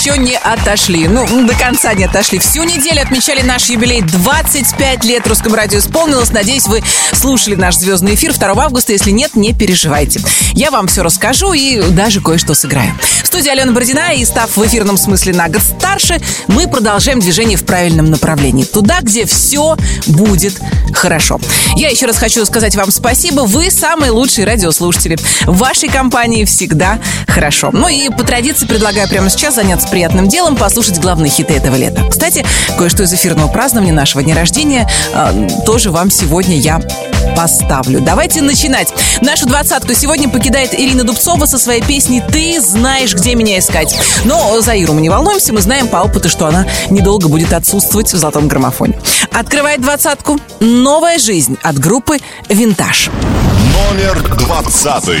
еще не отошли. Ну, до конца не отошли. Всю неделю отмечали наш юбилей. 25 лет русскому радио исполнилось. Надеюсь, вы слушали наш звездный эфир 2 августа. Если нет, не переживайте. Я вам все расскажу и даже кое-что сыграю. В студии Алена Бородина и став в эфирном смысле на год старше, мы продолжаем движение в правильном направлении. Туда, где все будет хорошо. Я еще раз хочу сказать вам спасибо. Вы самые лучшие радиослушатели. В вашей компании всегда хорошо. Ну и по традиции предлагаю прямо сейчас заняться приятным делом, послушать главные хиты этого лета. Кстати, кое-что из эфирного празднования нашего дня рождения э, тоже вам сегодня я поставлю. Давайте начинать. Нашу двадцатку сегодня покидает Ирина Дубцова со своей песней «Ты знаешь, где меня искать». Но за Иру мы не волнуемся, мы знаем по опыту, что она недолго будет отсутствовать в золотом граммофоне. Открывает двадцатку «Новая жизнь» от группы «Винтаж». Номер двадцатый.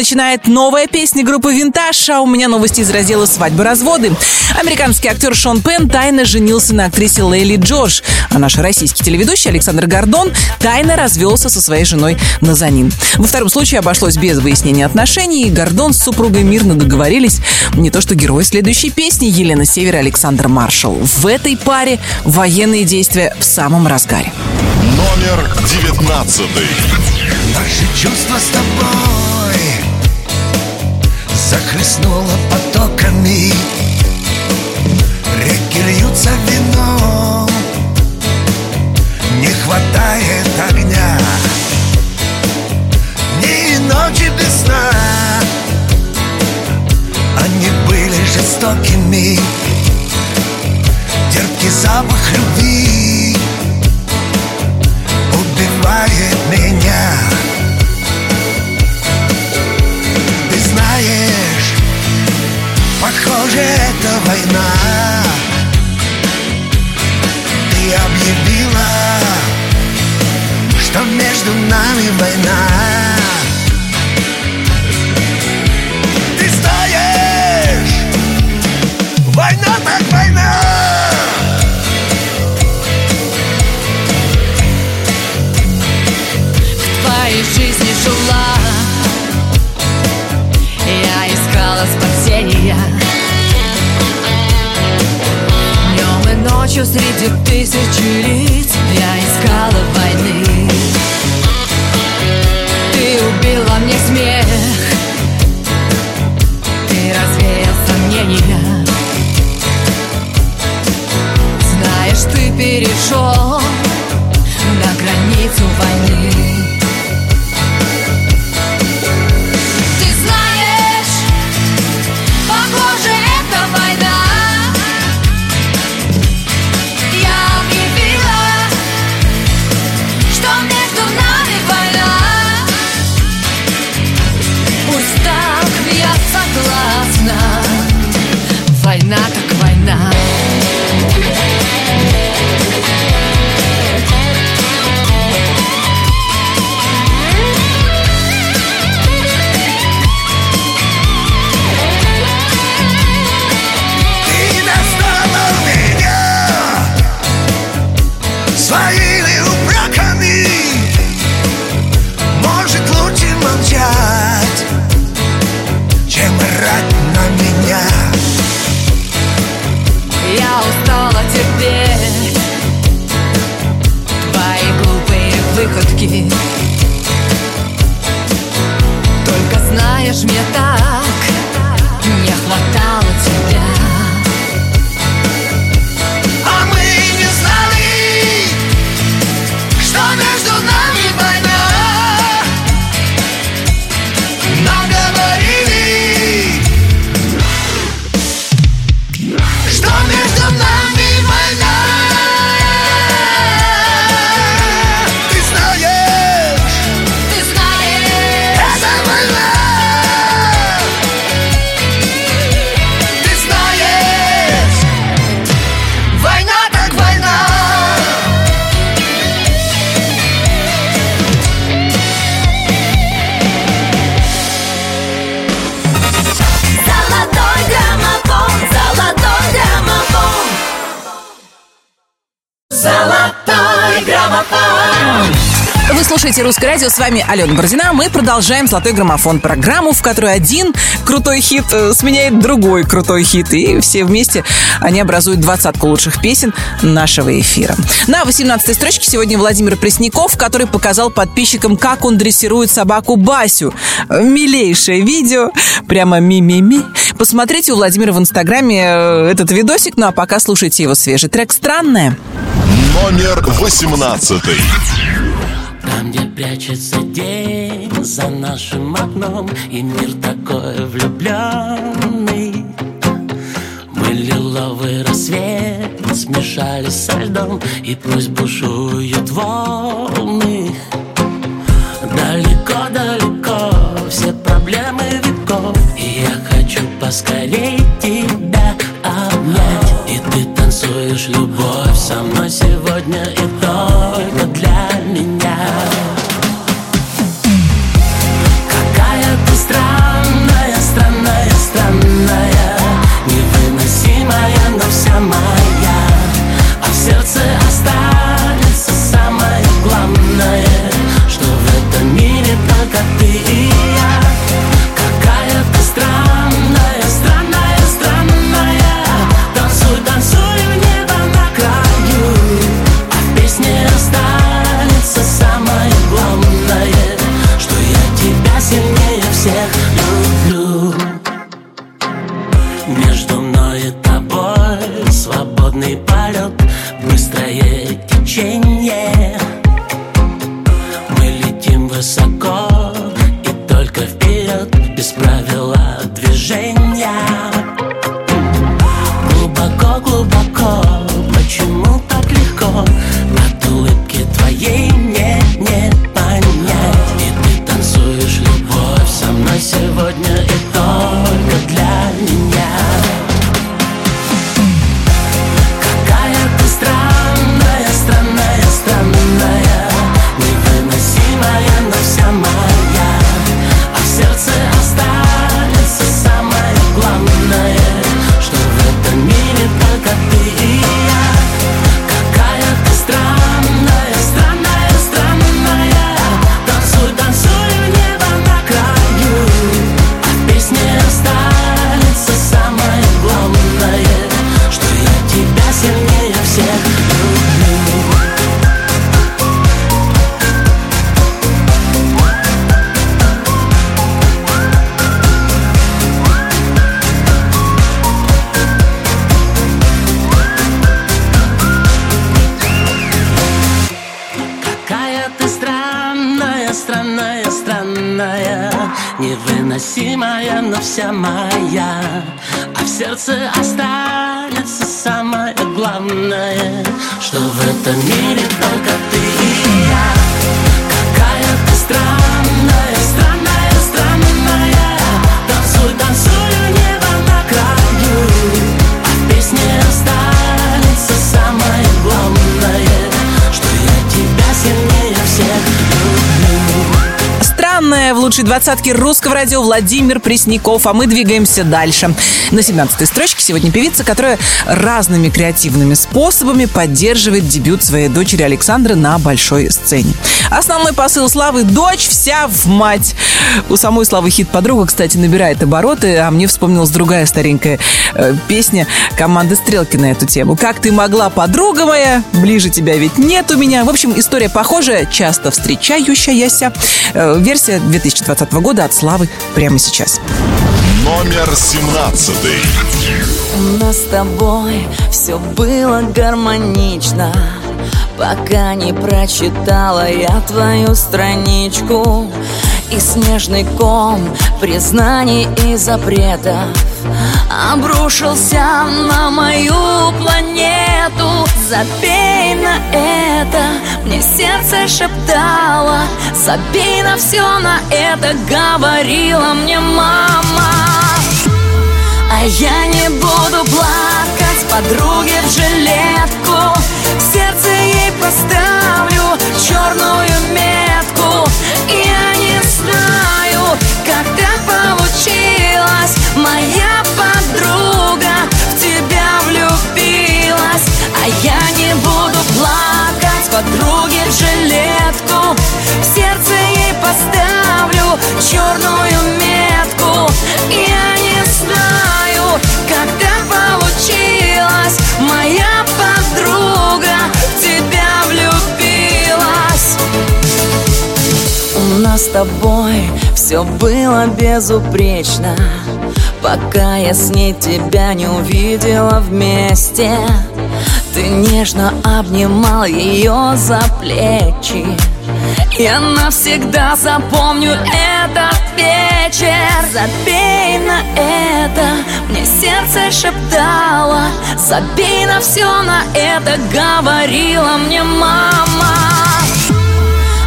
начинает новая песня группы «Винтаж», а у меня новости из раздела «Свадьбы-разводы». Американский актер Шон Пен тайно женился на актрисе Лейли Джордж, а наш российский телеведущий Александр Гордон тайно развелся со своей женой Назанин. Во втором случае обошлось без выяснения отношений, и Гордон с супругой мирно договорились. Не то что герой следующей песни Елена Север и Александр Маршал. В этой паре военные действия в самом разгаре. Номер девятнадцатый. Наши чувства с тобой Захлестнуло потоками «Русское радио», с вами Алена Бородина. Мы продолжаем «Золотой граммофон» программу, в которой один крутой хит э, сменяет другой крутой хит. И все вместе они образуют двадцатку лучших песен нашего эфира. На 18-й строчке сегодня Владимир Пресняков, который показал подписчикам, как он дрессирует собаку Басю. Милейшее видео, прямо ми-ми-ми. Посмотрите у Владимира в Инстаграме э, этот видосик, ну а пока слушайте его свежий трек «Странное». Номер восемнадцатый. Там, где прячется день за нашим окном И мир такой влюбленный. Мы лиловый рассвет смешались со льдом И пусть бушуют волны. Далеко-далеко все проблемы веков И я хочу поскорей тебя обнять. И ты танцуешь любовь со мной сегодня и только для меня но вся Двадцатке русского радио Владимир Пресняков, а мы двигаемся дальше. На 17-й строчке сегодня певица, которая разными креативными способами поддерживает дебют своей дочери Александры на большой сцене. Основной посыл Славы – дочь вся в мать. У самой Славы хит «Подруга», кстати, набирает обороты, а мне вспомнилась другая старенькая э, песня команды Стрелки на эту тему. «Как ты могла, подруга моя? Ближе тебя ведь нет у меня». В общем, история похожая, часто встречающаяся. Э, версия 2020 года от Славы прямо сейчас. Номер 17. У нас с тобой все было гармонично Пока не прочитала я твою страничку И снежный ком признаний и запретов. Обрушился на мою планету. Забей на это, мне сердце шептало. Забей на все на это, говорила мне мама. А я не буду плакать подруге в ей поставлю черную метку. Я не знаю, как так получилось. Моя подруга в тебя влюбилась. А я не буду плакать подруге в жилетку. В сердце ей поставлю черную метку. Я не знаю, как так получилось. Моя подруга нас с тобой все было безупречно. Пока я с ней тебя не увидела вместе Ты нежно обнимал ее за плечи. Я навсегда запомню этот вечер. Забей на это, мне сердце шептало. Забей на все на это, говорила мне мама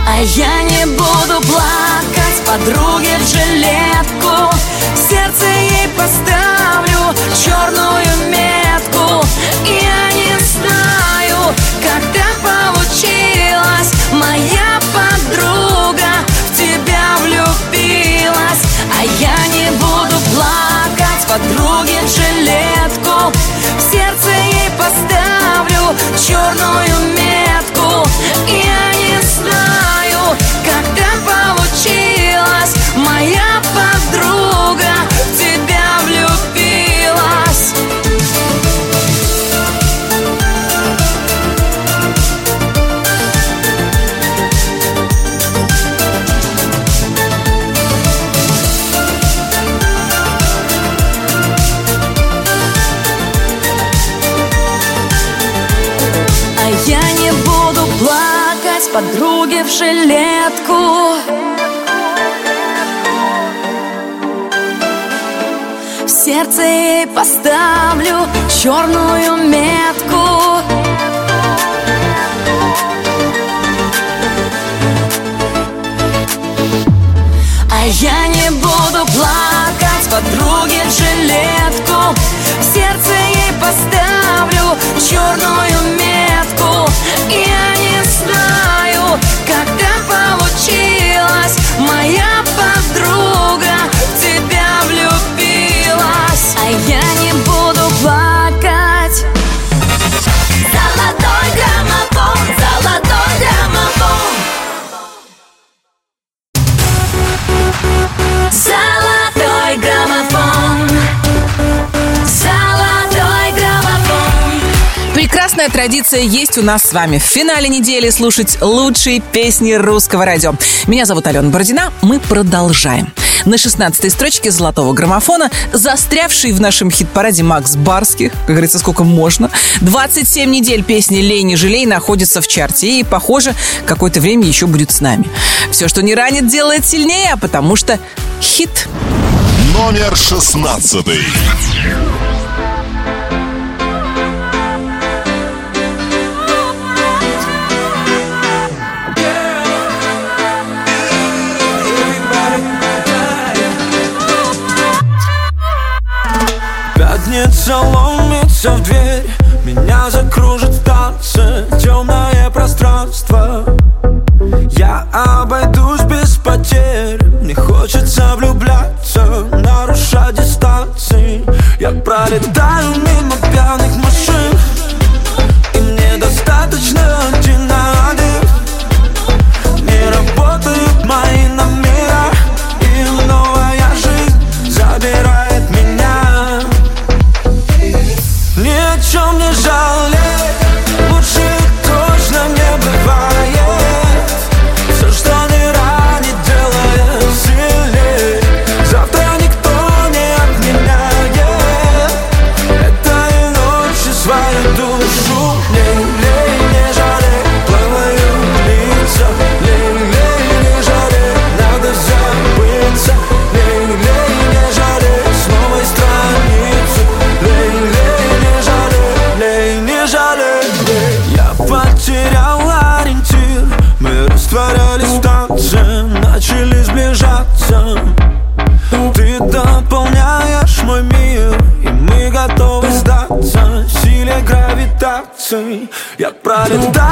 а я не буду плакать подруге в жилетку. В сердце ей поставлю черную метку. Я не знаю, как так получилось. Моя подруга в тебя влюбилась. А я не буду плакать подруге в жилетку. В сердце сердце поставлю черную метку. А я не буду плакать подруге жилетку. В сердце ей поставлю черную метку. Я не знаю, как так получилось. Моя Прекрасная традиция есть у нас с вами в финале недели слушать лучшие песни русского радио. Меня зовут Алена Бородина. Мы продолжаем. На 16-й строчке золотого граммофона застрявший в нашем хит-параде Макс Барских, как говорится, сколько можно. 27 недель песни «Лей, не жалей» находится в чарте и, похоже, какое-то время еще будет с нами. Все, что не ранит, делает сильнее, а потому что хит. Номер шестнадцатый. Пятница ломится в дверь. Меня закружит в танце Темное пространство. Я обойдусь без потерь. Мне хочется влюбляться Нарушать дистанции. Я пролетаю мимо пьяных машин Я пролетаю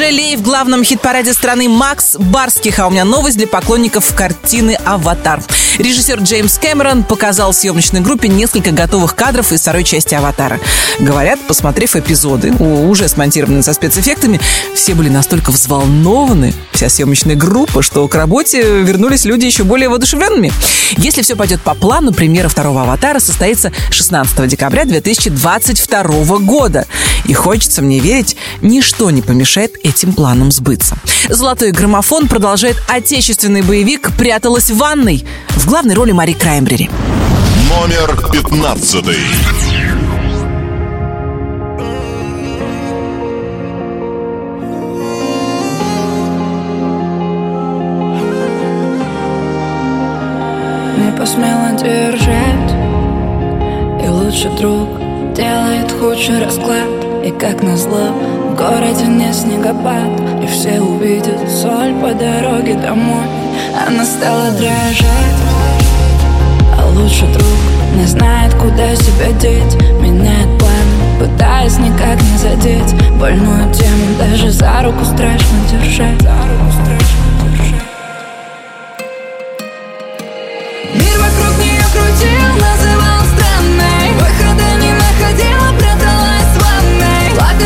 Лей, не жалей в главном хит-параде страны Макс Барских. А у меня новость для поклонников картины «Аватар». Режиссер Джеймс Кэмерон показал съемочной группе несколько готовых кадров из второй части «Аватара». Говорят, посмотрев эпизоды, уже смонтированные со спецэффектами, все были настолько взволнованы, вся съемочная группа, что к работе вернулись люди еще более воодушевленными. Если все пойдет по плану, премьера второго «Аватара» состоится 16 декабря 2022 года. И хочется мне верить, ничто не помешает этим планам сбыться. «Золотой граммофон» продолжает отечественный боевик «Пряталась в ванной» в главной роли Мари Краймбрери. Номер пятнадцатый. не посмела держать И лучший друг делает худший расклад И как назло в городе не снегопад И все увидят соль по дороге домой. Она стала дрожать А лучший друг не знает, куда себя деть. Меняет план, пытаясь никак не задеть. Больную тему даже за руку страшно держать. За руку страшно Мир вокруг нее крутил,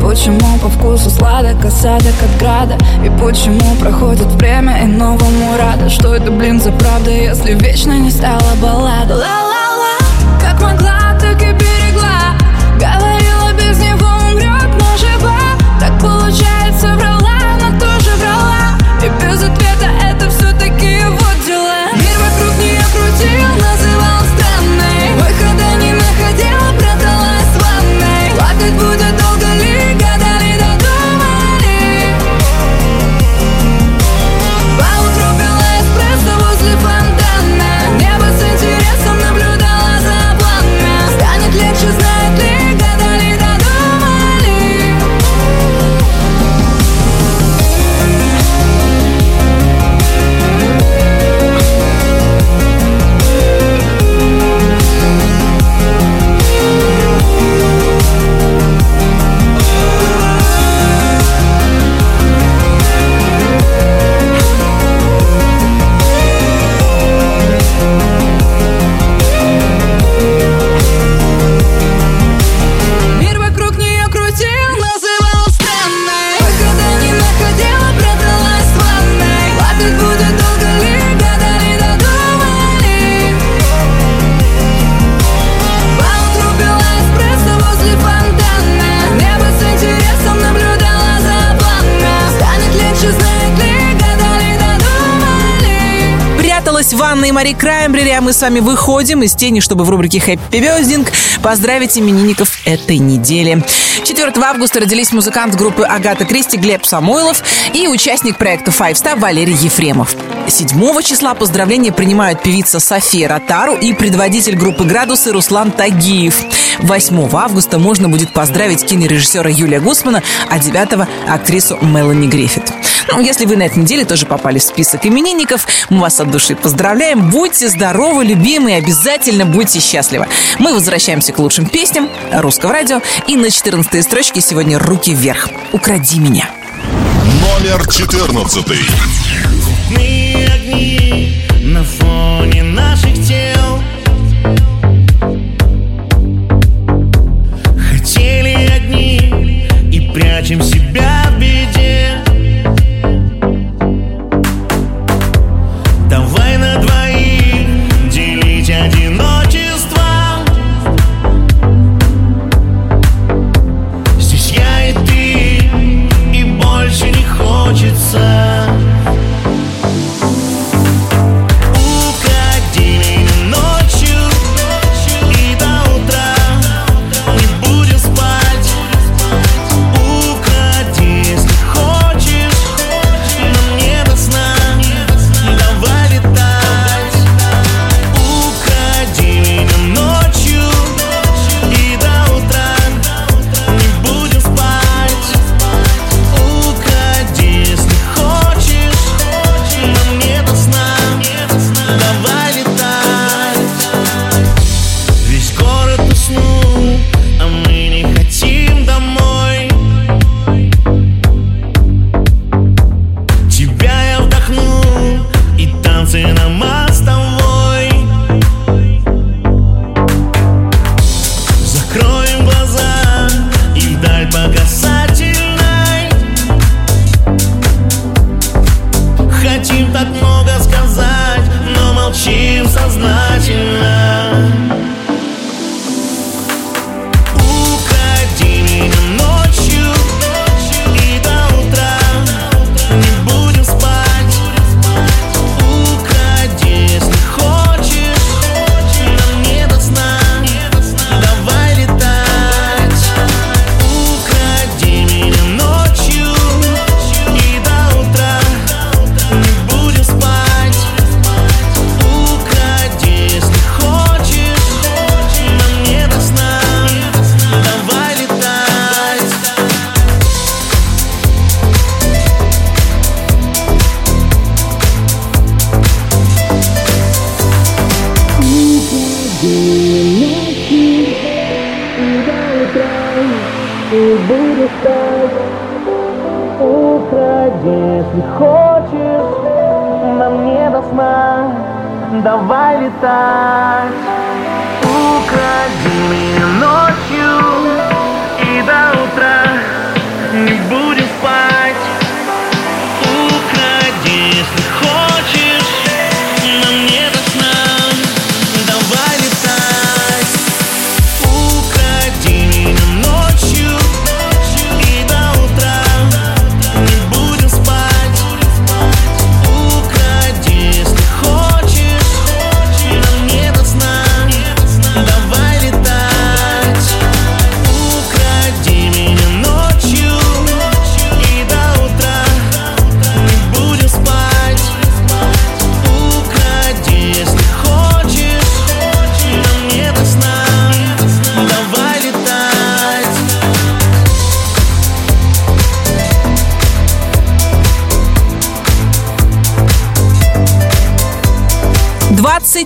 Почему по вкусу сладок осадок от града? И почему проходит время и новому рада? Что это, блин, за правда, если вечно не стала баллада Ла-ла-ла, как могла, так и берегла. Говорила, без него умрет, но жива Так получается, врала, но тоже врала. И без ответа это все-таки Мари Краймбрери, а мы с вами выходим из тени, чтобы в рубрике «Хэппи Бездинг» поздравить именинников этой недели. 4 августа родились музыкант группы Агата Кристи Глеб Самойлов и участник проекта Five Star Валерий Ефремов. 7 числа поздравления принимают певица София Ротару и предводитель группы «Градусы» Руслан Тагиев. 8 августа можно будет поздравить кинорежиссера Юлия Гусмана, а 9 актрису Мелани Гриффит. Ну, если вы на этой неделе тоже попали в список именинников, мы вас от души поздравляем. Будьте здоровы, любимые, обязательно будьте счастливы. Мы возвращаемся к лучшим песням русского радио. И на 14 строчке сегодня «Руки вверх». «Укради меня». Номер 14. Цветные огни на фоне наших тел Хотели одни и прячем себя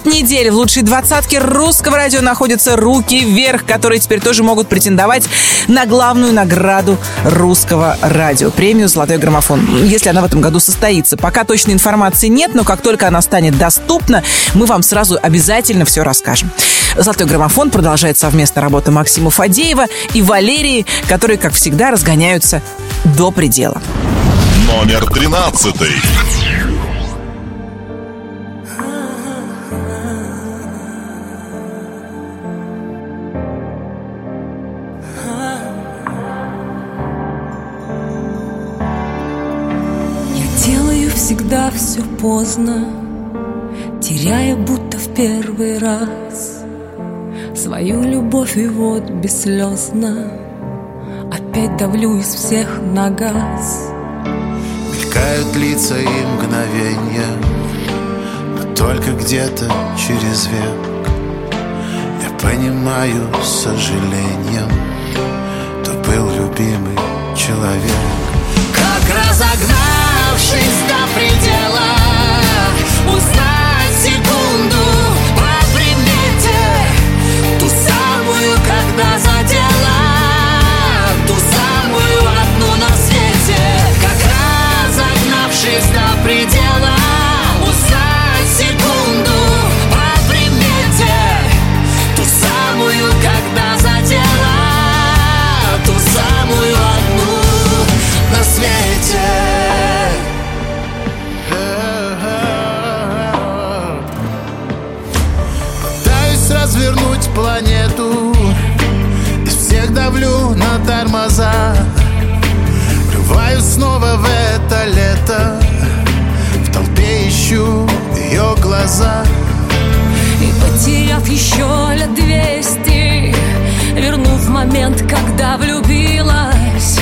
20 недель в лучшей двадцатке русского радио находятся «Руки вверх», которые теперь тоже могут претендовать на главную награду русского радио – премию «Золотой граммофон», если она в этом году состоится. Пока точной информации нет, но как только она станет доступна, мы вам сразу обязательно все расскажем. «Золотой граммофон» продолжает совместно работа Максима Фадеева и Валерии, которые, как всегда, разгоняются до предела. Номер 13. Поздно Теряя будто в первый раз Свою любовь и вот бесслезно Опять давлю из всех на газ. Мелькают лица и мгновения Но только где-то через век. Я понимаю с сожалением То был любимый человек. Как разогнавшись давлю на тормоза. Врываюсь снова в это лето. В толпе ищу ее глаза. И потеряв еще лет двести Вернув момент, когда влюбилась.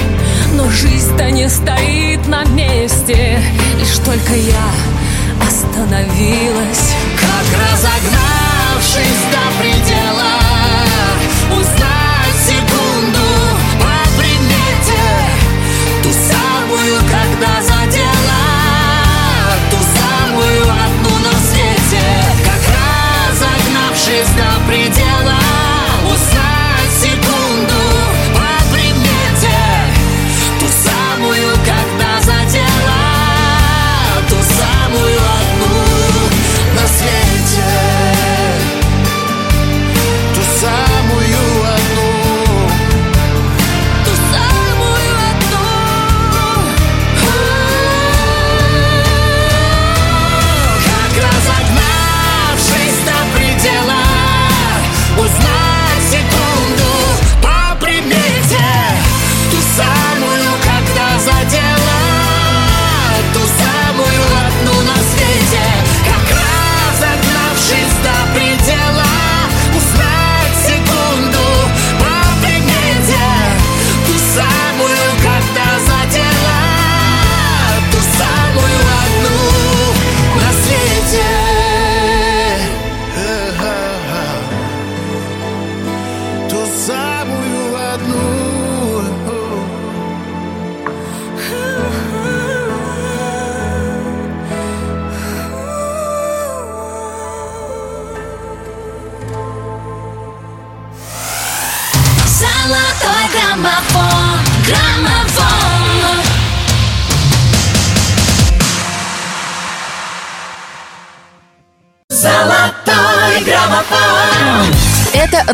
Но жизнь-то не стоит на месте Лишь только я остановилась. Как разогнавшись до предела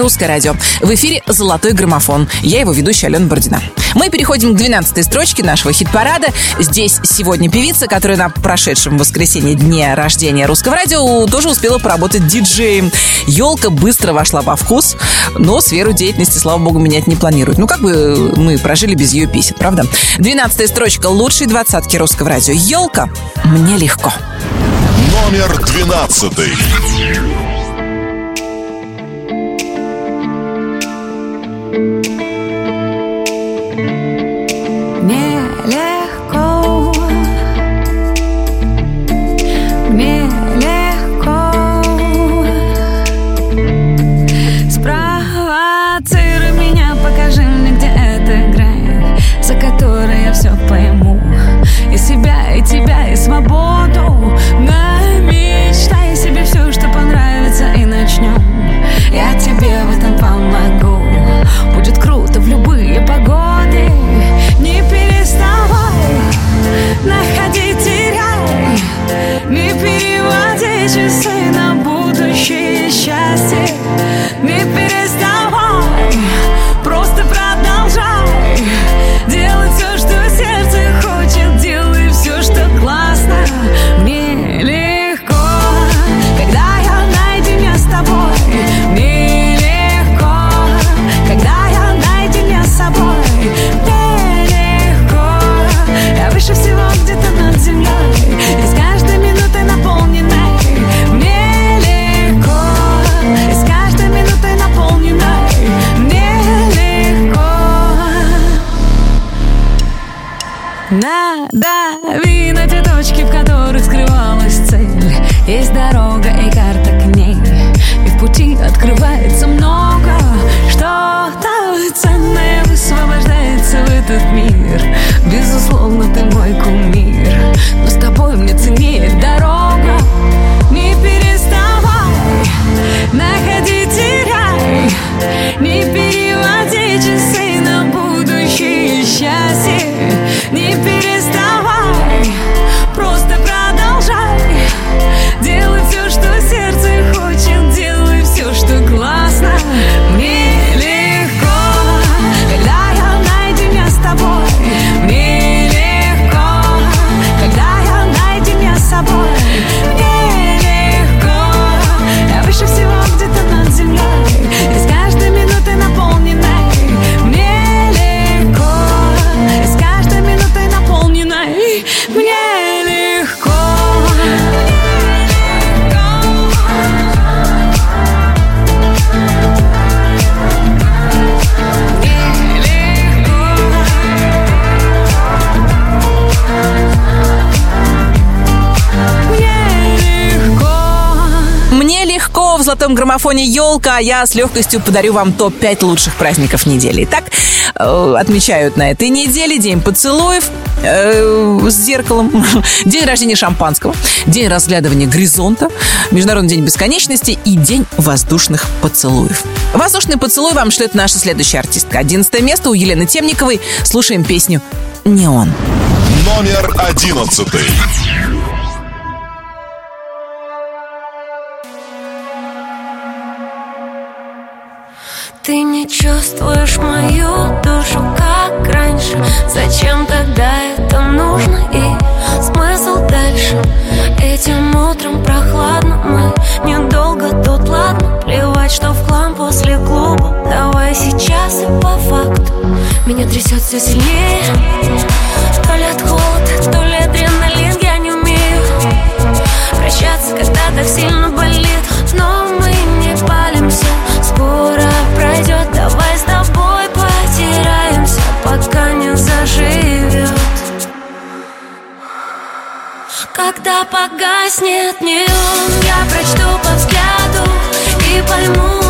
«Русское радио». В эфире «Золотой граммофон». Я его ведущая Алена Бородина. Мы переходим к 12 строчке нашего хит-парада. Здесь сегодня певица, которая на прошедшем воскресенье дне рождения русского радио тоже успела поработать диджеем. Елка быстро вошла во вкус, но сферу деятельности, слава богу, менять не планирует. Ну, как бы мы прожили без ее песен, правда? 12 строчка лучшей двадцатки русского радио. Елка. Мне легко. Номер двенадцатый. Все пойму. И себя, и тебя, и свободу. Намечтай часы на будущее счастье золотом граммофоне «Елка», а я с легкостью подарю вам топ-5 лучших праздников недели. Итак, э, отмечают на этой неделе День поцелуев э, с зеркалом, День рождения шампанского, День разглядывания горизонта, Международный день бесконечности и День воздушных поцелуев. Воздушный поцелуй вам шлет наша следующая артистка. 11 место у Елены Темниковой. Слушаем песню «Не он». Номер одиннадцатый. Ты не чувствуешь мою душу, как раньше. Зачем тогда это нужно и смысл дальше? Этим утром прохладно, мы недолго тут, ладно Плевать, что в хлам после клуба. Давай сейчас и по факту. Меня трясет все сильнее. То ли от холода, то ли адреналин Я не умею прощаться, когда так сильно болит Когда погаснет неон, я прочту по взгляду и пойму,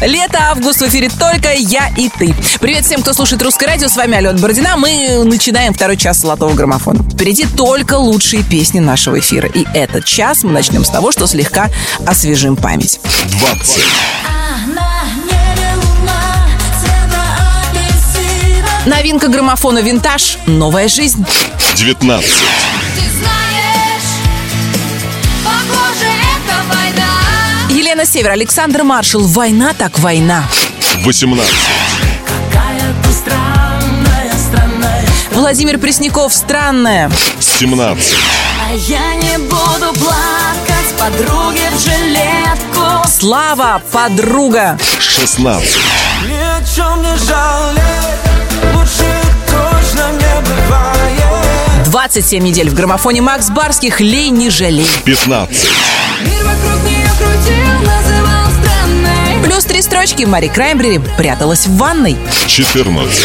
Лето, август в эфире только я и ты. Привет всем, кто слушает русское радио. С вами Алена Бородина. Мы начинаем второй час золотого граммофона. Впереди только лучшие песни нашего эфира. И этот час мы начнем с того, что слегка освежим память. 20. На небе луна цвета апельсина Новинка граммофона «Винтаж. Новая жизнь». 19. Елена Север, Александр Маршал. «Война так война». 18. Какая ты странная, странная Владимир Пресняков «Странная». 17. А я не буду плакать подруге в жилетку Слава, подруга. 16. Ни о чем не жалеть Лучше точно не бывает 27 недель в граммофоне Макс Барских «Лей, не жалей». 15. Плюс три строчки Мари Краймбрери пряталась в ванной. 14.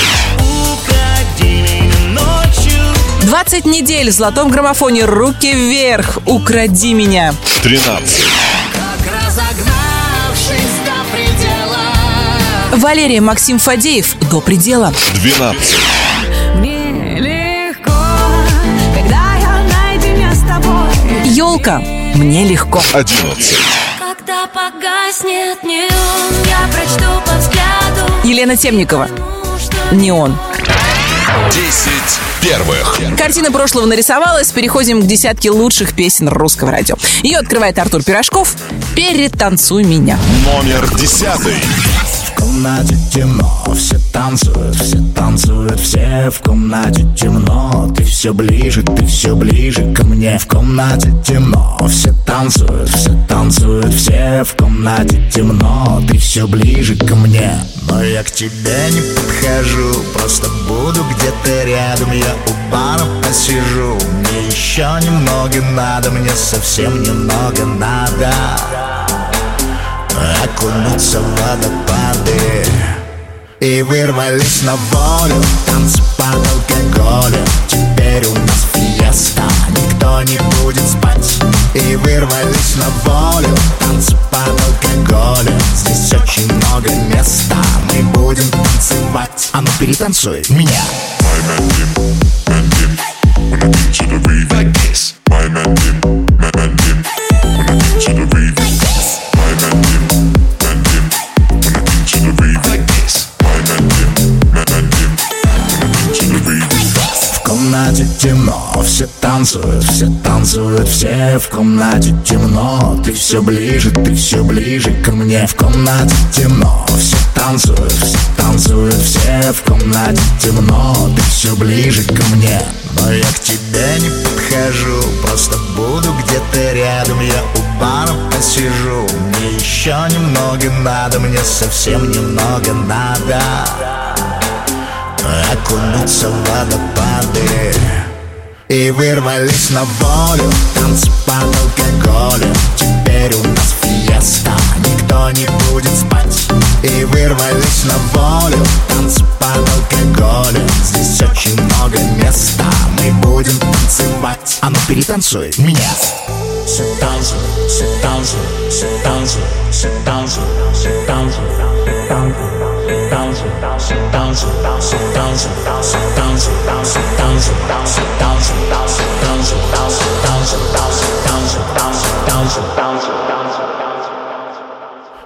Укради меня ночью 20 недель в золотом граммофоне «Руки вверх, укради меня». 13. Как разогнавшись до предела Валерия Максим Фадеев «До предела». 12. Мне легко, когда я наедине с тобой. Елка «Мне легко». 11. Погаснет неон Я прочту по взгляду Елена Темникова Ну, что «Неон». 10 первых. Картина прошлого нарисовалась. Переходим к десятке лучших песен русского радио. Ее открывает Артур Пирожков. «Перетанцуй меня». Номер 10. В комнате темно, все танцуют, все танцуют, все в комнате темно. Ты все ближе, ты все ближе ко мне. В комнате темно, все танцуют, все танцуют, все в комнате темно. Ты все ближе ко мне. Но я к тебе не подхожу, просто буду где-то рядом. Я у бара посижу, мне еще немного надо, мне совсем немного надо окунуться в воды И вырвались на волю Танцы под алкоголем Теперь у нас фиеста Никто не будет спать. И вырвались на волю Танцы под алкоголем Здесь очень много места Мы будем танцевать. А ну перетанцуй меня. My man Jim, My man Jim, When I get to the темно, все танцуют, все танцуют, все в комнате темно. Ты все ближе, ты все ближе ко мне. В комнате темно, все танцуют, все танцуют, все в комнате темно. Ты все ближе ко мне. Но я к тебе не подхожу, просто буду где-то рядом. Я у бара посижу, мне еще немного надо, мне совсем немного надо окунуться в водопады. И вырвались на волю, танцы под алкоголем Теперь у нас фиеста, никто не будет спать. И вырвались на волю, танцы под алкоголем Здесь очень много места, мы будем танцевать. А ну перетанцуй меня. Все танцуют, все танцуют, все танцуют, все танцуют, все танцуют, все танцуют, thousand thousand thousand thousand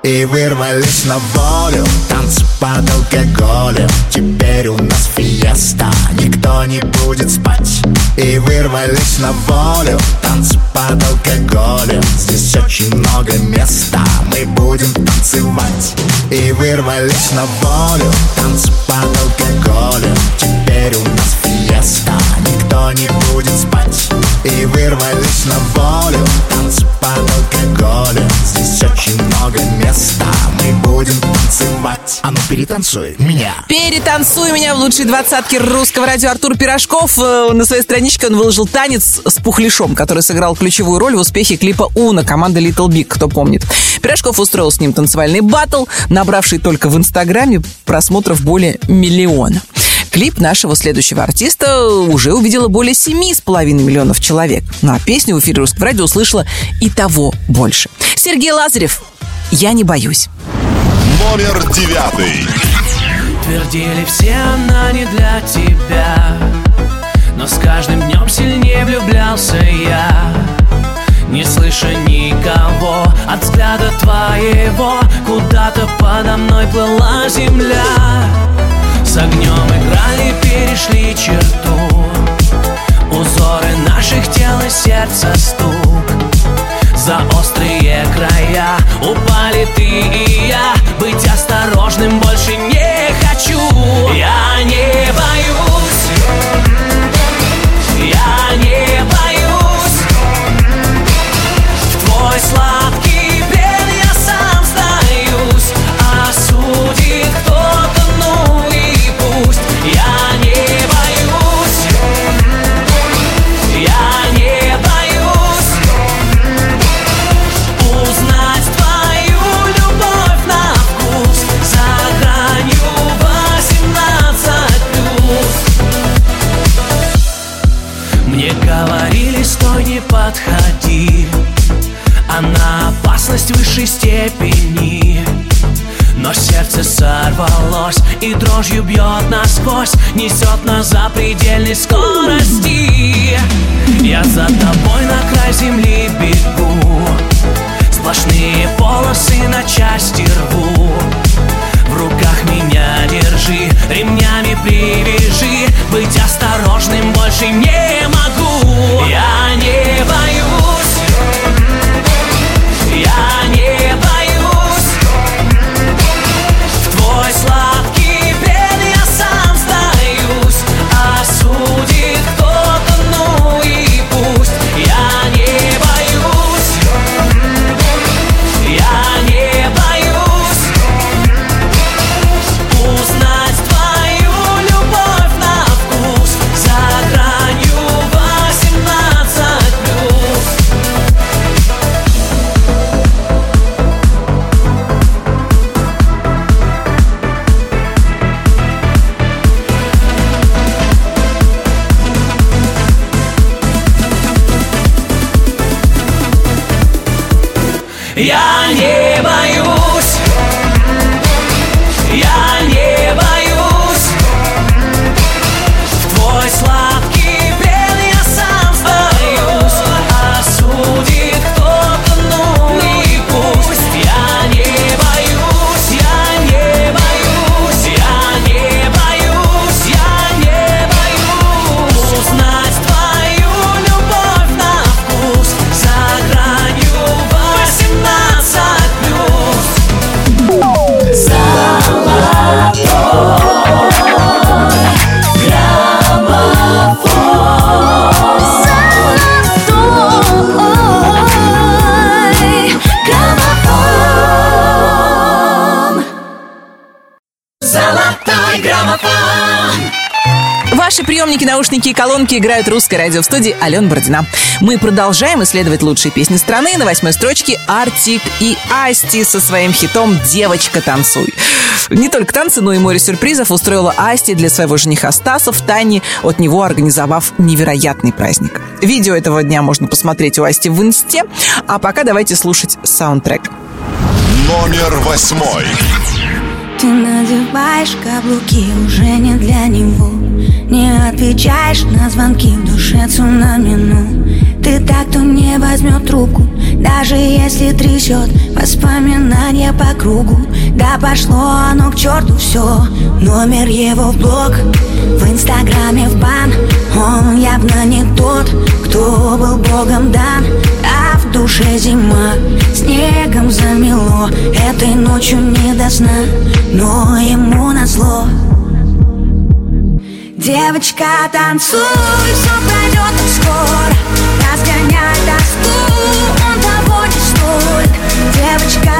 и вырвались на волю, танцы под алкоголем Теперь у нас фиеста, никто не будет спать. И вырвались на волю, танцы под алкоголем Здесь очень много места, мы будем танцевать. И вырвались на волю, танцы под алкоголем Теперь у нас фиеста, никто не будет спать И вырвались на волю, танцы под алкоголем Здесь очень много места, мы будем танцевать А ну перетанцуй меня Перетанцуй меня в лучшей двадцатке русского радио Артур Пирожков. Э, На своей страничке он выложил танец с Пухлишом, который сыграл ключевую роль в успехе клипа «Уна» команды Little Big, кто помнит. Пирожков устроил с ним танцевальный баттл, набравший только в Инстаграме просмотров более миллиона. Клип нашего следующего артиста уже увидело более 7,5 миллионов человек. Ну а песню в эфире Русского радио услышала и того больше. Сергей Лазарев «Я не боюсь». Номер девятый. Твердили все, она не для тебя Но с каждым днем сильнее влюблялся я Не слыша никого от взгляда твоего Куда-то подо мной плыла земля С огнем играли, перешли черту. Узоры наших тел и сердца стук. За острые края упали ты и я. Быть осторожным больше не хочу. Я не боюсь степени но сердце сорвалось и дрожью бьет насквозь Несет нас за предельной скорости. Я за тобой на край земли бегу Сплошные полосы на части рву. В руках меня держи, ремнями привяжи Быть осторожным больше не могу. Я не боюсь Я не боюсь приемники, наушники и колонки играют русское радио в студии Алена Бородина. Мы продолжаем исследовать лучшие песни страны. На восьмой строчке Артик и Асти со своим хитом «Девочка, танцуй». Не только танцы, но и море сюрпризов устроила Асти для своего жениха Стаса в тайне от него организовав невероятный праздник. Видео этого дня можно посмотреть у Асти в инсте. А пока давайте слушать саундтрек. Номер восьмой. Ты надеваешь каблуки уже не для него. Не отвечаешь на звонки в душе цунами ну. Ты так, кто не возьмет трубку Даже если трясет воспоминания по кругу. Да пошло оно к черту все Номер его в блог В инстаграме в бан. Он явно не тот, кто был богом дан. А в душе зима Снегом замело. Этой ночью не до сна Но ему назло. Девочка, танцуй, все пройдет скоро Разгоняй тоску, он того не стоит. Девочка,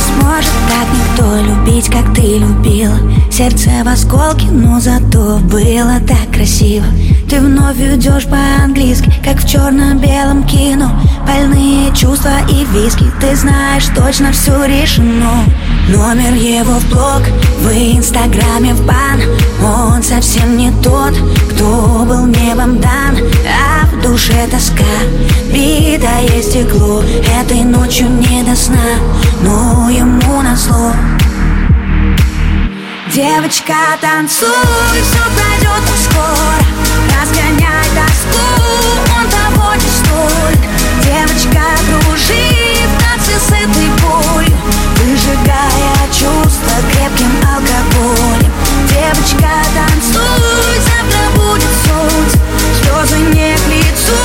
сможет так никто любить, как ты любил. Сердце в осколке, но зато было так красиво. Ты вновь уйдешь по-английски, как в черно-белом кино. Больные чувства и виски, ты знаешь точно все решено. Номер его в блог, в инстаграме в бан. Он совсем не тот, кто был небом дан. А душе тоска, битое стекло Этой ночью не до сна, но ему назло Девочка, танцуй, все пройдет скоро Разгоняй тоску, он того не стоит. Девочка, кружи в танце с этой болью Выжигая чувства крепким алкоголем. Девочка, танцуй, завтра будет солнце Слезы не к лицу,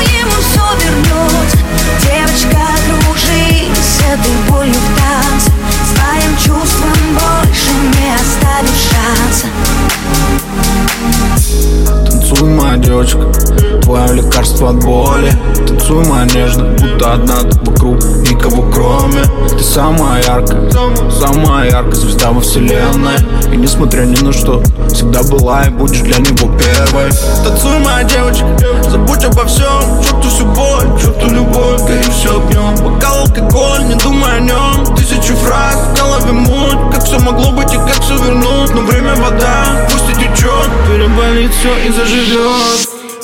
ему все вернется Девочка, кружи с этой болью в танце Своим чувством больше не оставишь шанса Танцуй, моя девочка, твое лекарство от боли. Танцуй, моя нежная, будто одна тут вокруг Никого кроме. Ты самая яркая, самая яркая звезда во вселенной. И несмотря ни на что, всегда была и будешь для него первой. Танцуй, моя девочка, забудь обо всем. Черту всю боль, черту любовь, гори все огнем Бокал алкоголь, не думай о нем Тысячи фраз, в голове муть Как все могло быть и как все вернуть. Но время вода, пусть и течет Переболит все и заживет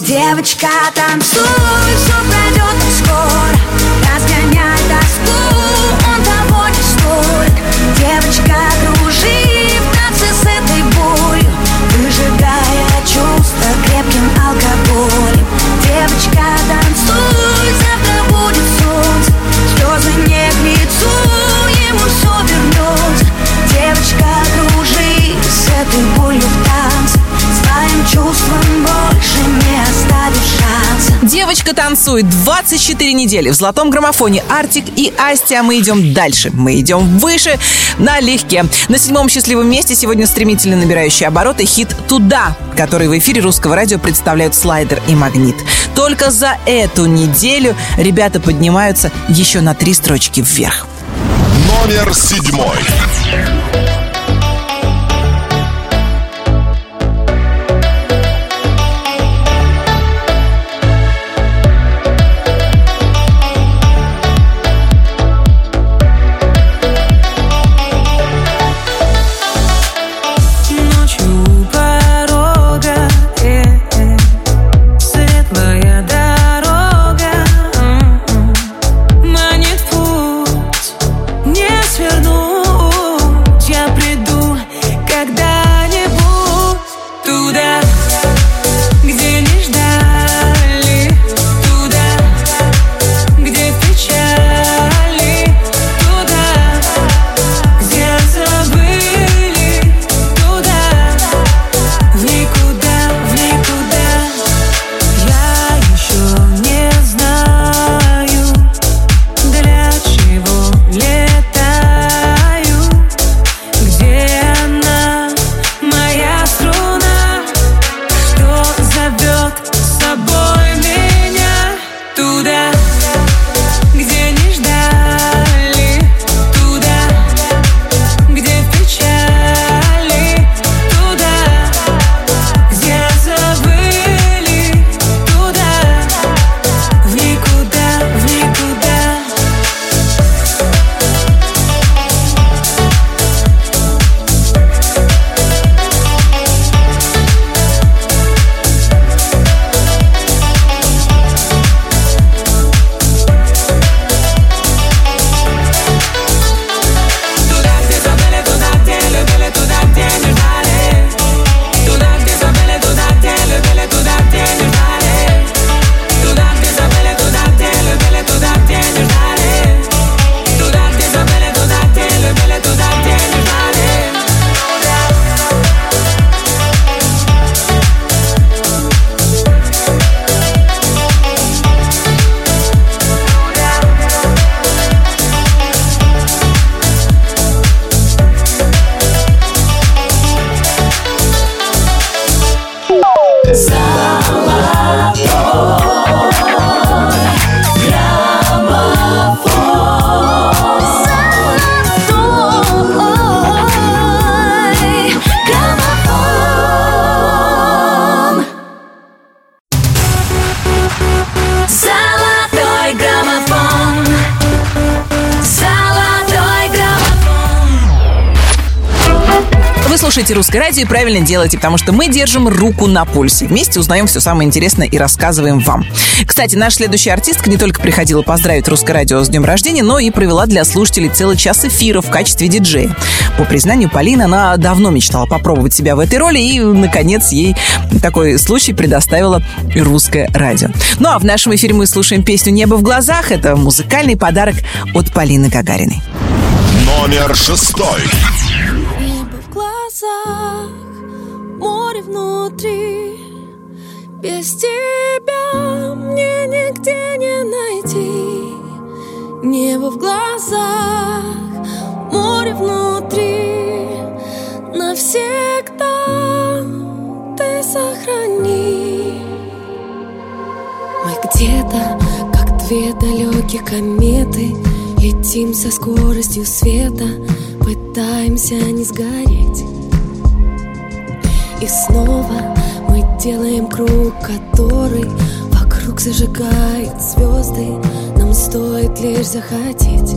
Девочка, танцуй, все пройдет Девочка танцует 24 недели в золотом граммофоне Артик и Асти, а мы идем дальше. Мы идем выше налегке. На седьмом счастливом месте сегодня стремительно набирающий обороты хит «Туда», который в эфире русского радио представляют слайдер и магнит. Только за эту неделю ребята поднимаются еще на три строчки вверх. Номер седьмой. Слушайте русское радио и правильно делайте, потому что мы держим руку на пульсе. Вместе узнаем все самое интересное и рассказываем вам. Кстати, наша следующая артистка не только приходила поздравить русское радио с днем рождения, но и провела для слушателей целый час эфира в качестве диджея. По признанию Полины, она давно мечтала попробовать себя в этой роли, и, наконец, ей такой случай предоставила русское радио. Ну а в нашем эфире мы слушаем песню «Небо в глазах». Это музыкальный подарок от Полины Гагариной. Номер шестой. Внутри. Без тебя мне нигде не найти. Небо в глазах, море внутри. Навсегда ты сохрани. Мы где-то, как две далеких кометы Летим со скоростью света Пытаемся не сгореть И снова мы делаем круг, который Вокруг зажигает звезды. Нам стоит лишь захотеть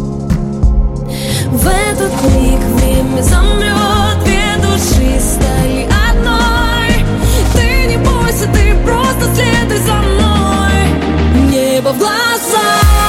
В этот миг время замрет Две души стали одной. Ты не бойся, ты просто следуй за мной. Небо в глазах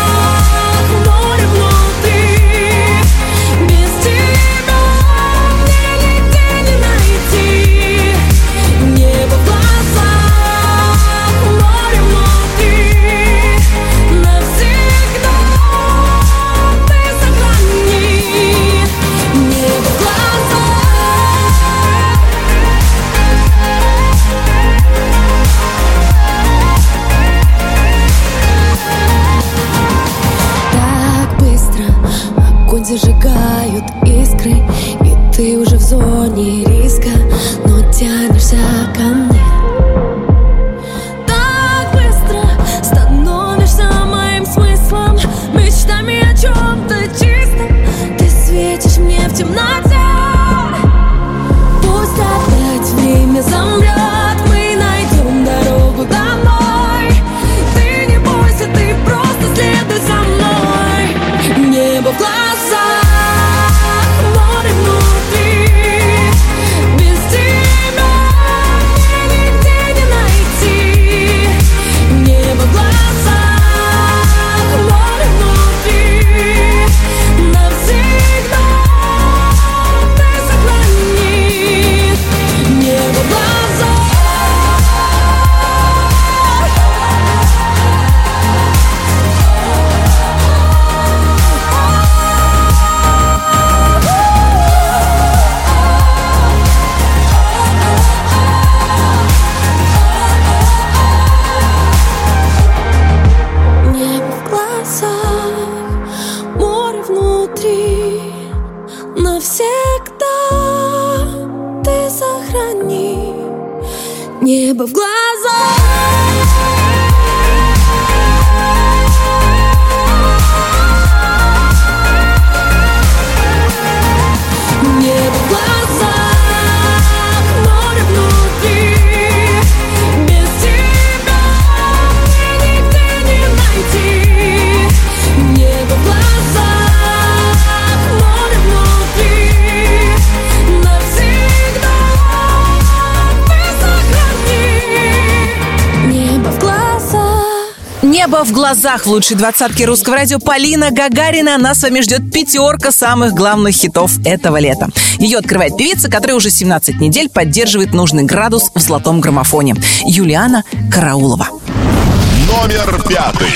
глазах в лучшей двадцатке русского радио Полина Гагарина. Нас с вами ждет пятерка самых главных хитов этого лета. Ее открывает певица, которая уже 17 недель поддерживает нужный градус в золотом граммофоне. Юлиана Караулова. Номер пятый.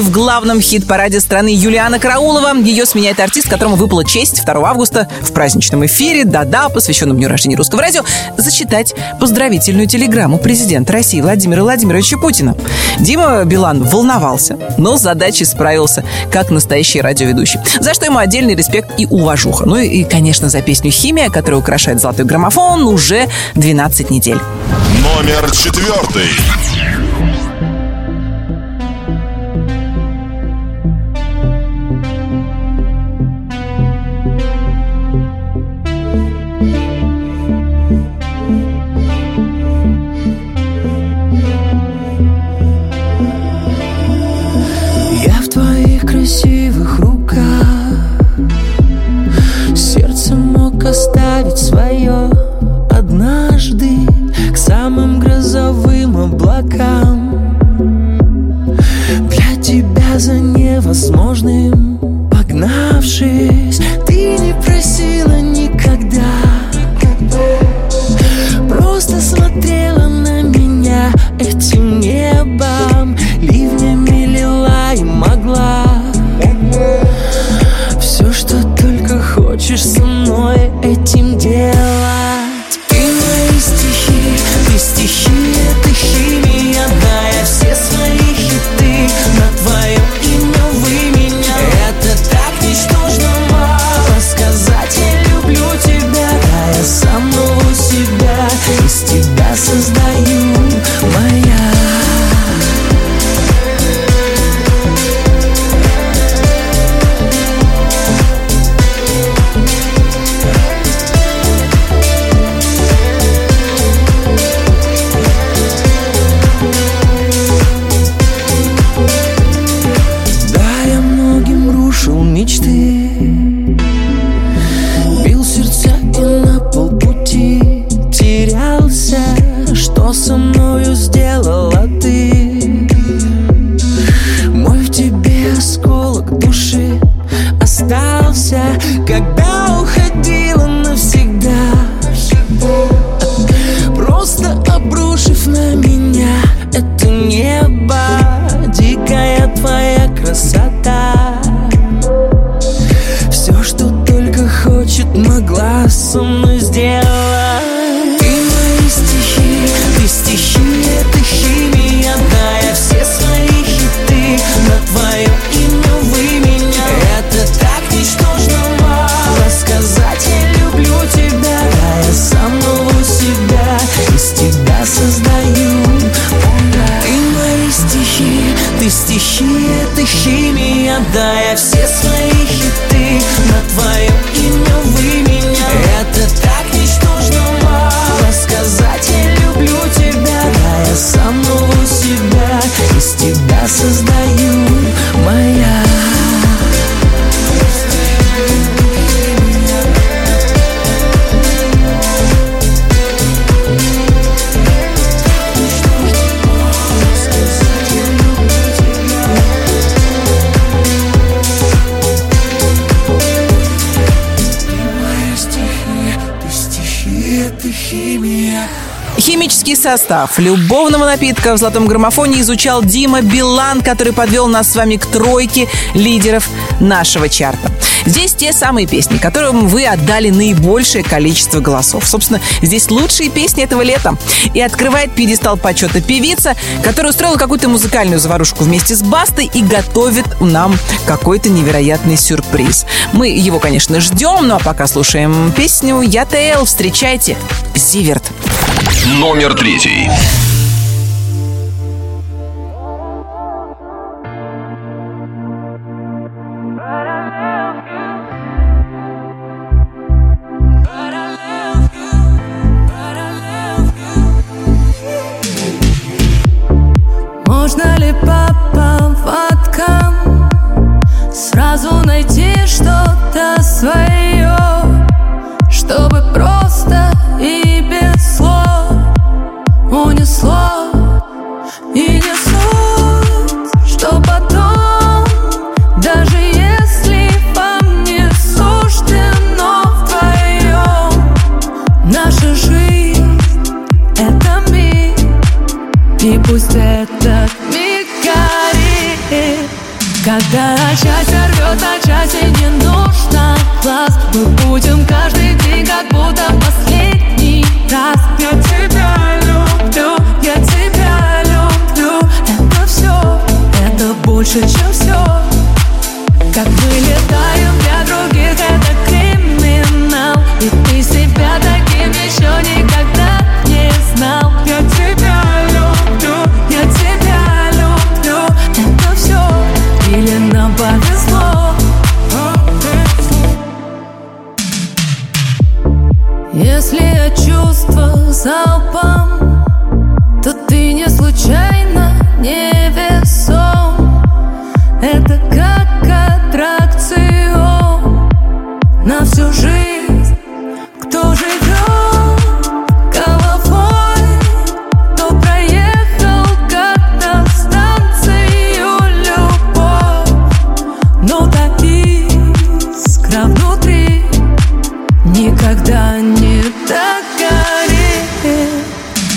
В главном хит-параде страны Юлиана Караулова. Ее сменяет артист, которому выпала честь 2 августа в праздничном эфире «Да-да», посвященном Дню рождения русского радио, зачитать поздравительную телеграмму президента России Владимира Владимировича Путина. Дима Билан волновался, но с задачей справился, как настоящий радиоведущий. За что ему отдельный респект и уважуха. Ну и, конечно, за песню «Химия», которая украшает золотой граммофон уже 12 недель. Номер четвертый. Состав любовного напитка в золотом граммофоне изучал Дима Билан, который подвел нас с вами к тройке лидеров нашего чарта. Здесь те самые песни, которым вы отдали наибольшее количество голосов. Собственно, здесь лучшие песни этого лета. И открывает пьедестал почета певица, которая устроила какую-то музыкальную заварушку вместе с Бастой и готовит нам какой-то невероятный сюрприз. Мы его, конечно, ждем, ну а пока слушаем песню «Я ТЛ». Встречайте, Зиверт. Номер третий. Никогда не догорит.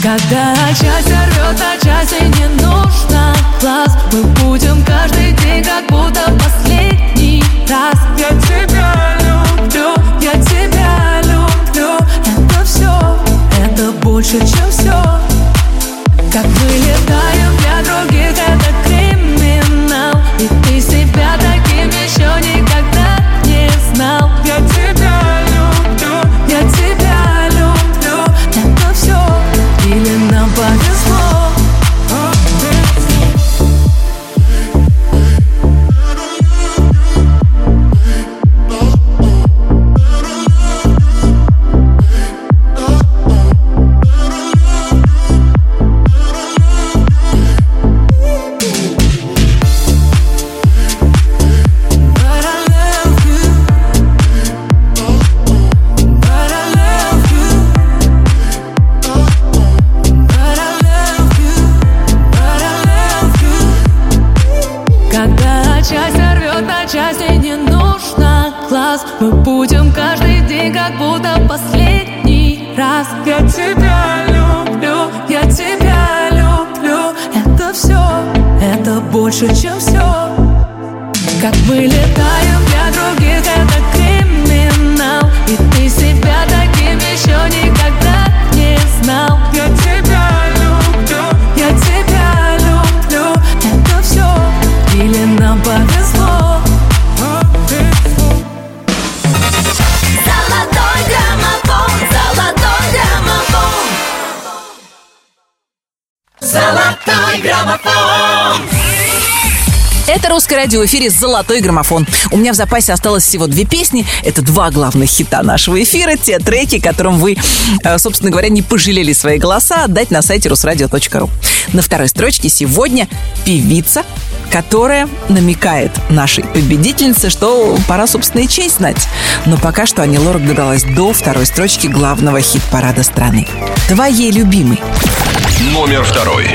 Когда часть рвет на части Не нужно глаз. Мы будем каждый день как будто последний раз. Я тебя люблю, я тебя люблю. Это все, это больше, чем все Как мы Это русское радио в эфире «Золотой граммофон». У меня в запасе осталось всего две песни. Это два главных хита нашего эфира. Те треки, которым вы, э, собственно говоря, не пожалели свои голоса отдать на сайте русрадио.ру. На второй строчке сегодня певица, которая намекает нашей победительнице, что пора, собственно, и честь знать. Но пока что Ани Лорак догадалась до второй строчки главного хит-парада страны. Твоей любимый. Номер второй.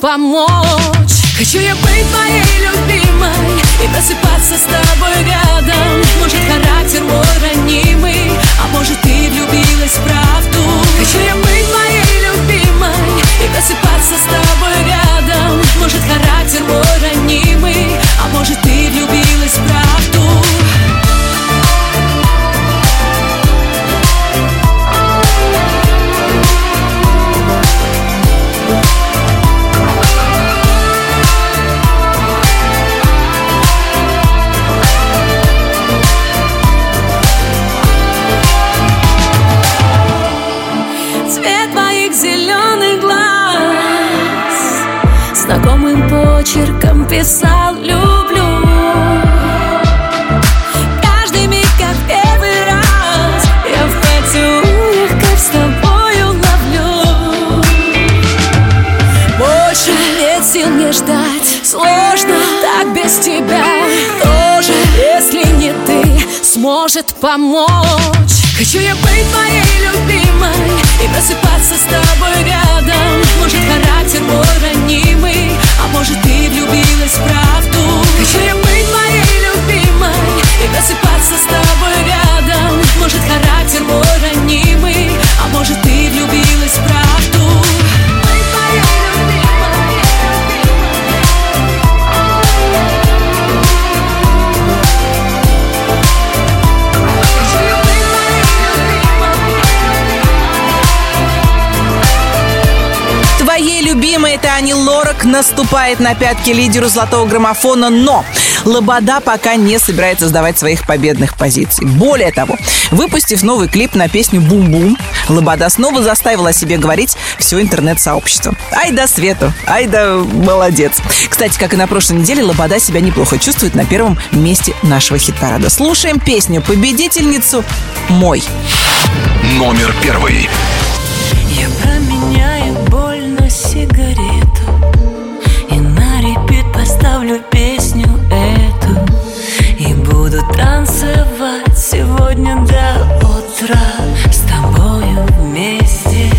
Помочь. Хочу я быть твоей любимой И просыпаться с тобой рядом. Может характер мой ранимый А может ты влюбилась в правду. Хочу я быть твоей любимой И просыпаться с тобой рядом. Может характер мой писал «люблю» Каждый миг как первый раз Я в поцелуях как с тобою ловлю. Больше нет сил мне ждать Сложно так без тебя. Тоже, если не ты, сможешь может помочь. Хочу я быть твоей любимой И просыпаться с тобой рядом. Может характер мой ранимый влюбилась в правду. Хочу я быть твоей любимой И просыпаться с тобой Твоей любимой это Ани Лорак наступает на пятки лидеру золотого граммофона, но Лобода пока не собирается сдавать своих победных позиций. Более того, выпустив новый клип на песню «Бум-бум», Лобода снова заставила о себе говорить все интернет-сообщество. Ай да Свету, ай да молодец. Кстати, как и на прошлой неделе, Лобода себя неплохо чувствует на первом месте нашего хит-парада. Слушаем песню «Победительницу» «Мой». Номер первый. Я сегодня до утра С тобою вместе.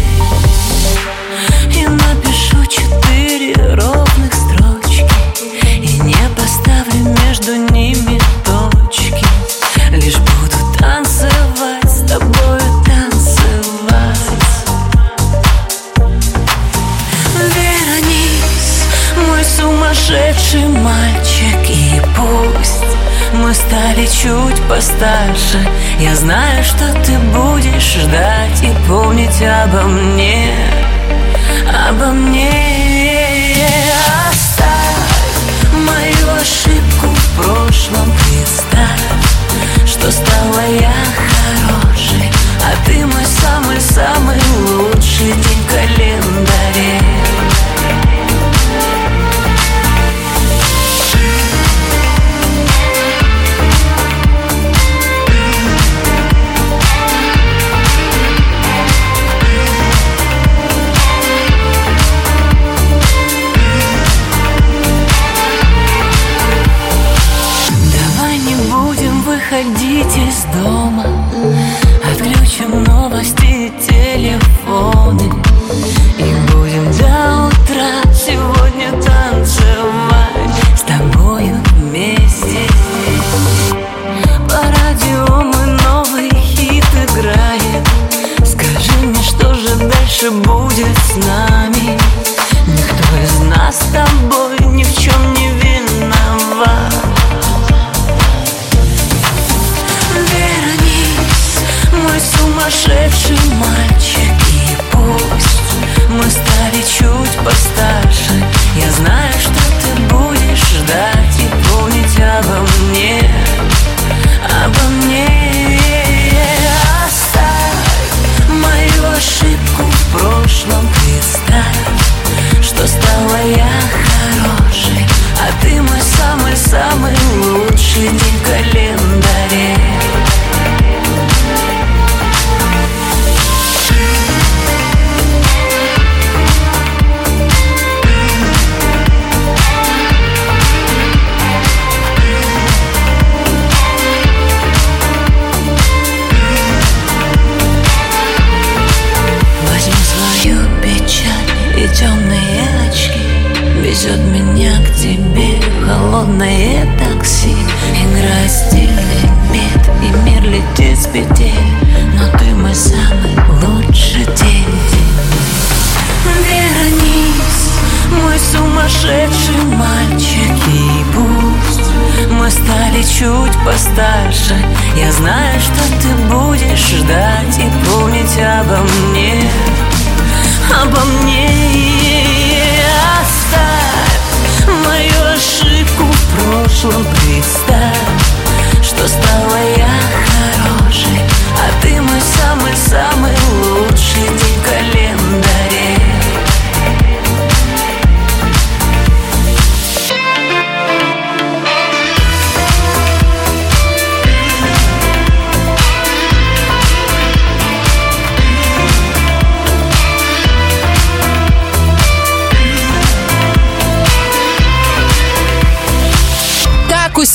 И напишу четыре ровных строчки И не поставлю между ними точки. Лишь буду танцевать с тобою, танцевать. Вернись, мой сумасшедший мальчик стали чуть постарше. Я знаю, что ты будешь ждать И помнить обо мне Обо мне. Оставь мою ошибку в прошлом Представь, что стала я хорошей А ты мой самый-самый лучший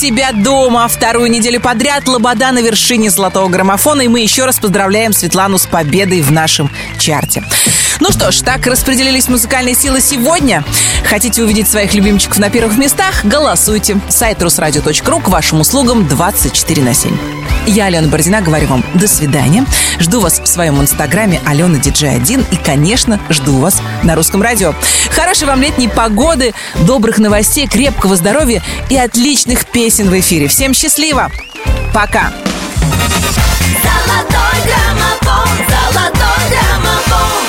себя дома. Вторую неделю подряд Лобода на вершине золотого граммофона. И мы еще раз поздравляем Светлану с победой в нашем чарте. Ну что ж, так распределились музыкальные силы сегодня. Хотите увидеть своих любимчиков на первых местах? Голосуйте. Сайт русрадио.ру к вашим услугам 24 на 7. Я, Алена Бородина, говорю вам до свидания. Жду вас в своем инстаграме Алена Диджей 1 и, конечно, жду вас на русском радио. Хорошей вам летней погоды, добрых новостей, крепкого здоровья и отличных песен в эфире. Всем счастливо! Пока! Золотой граммофон, золотой граммофон.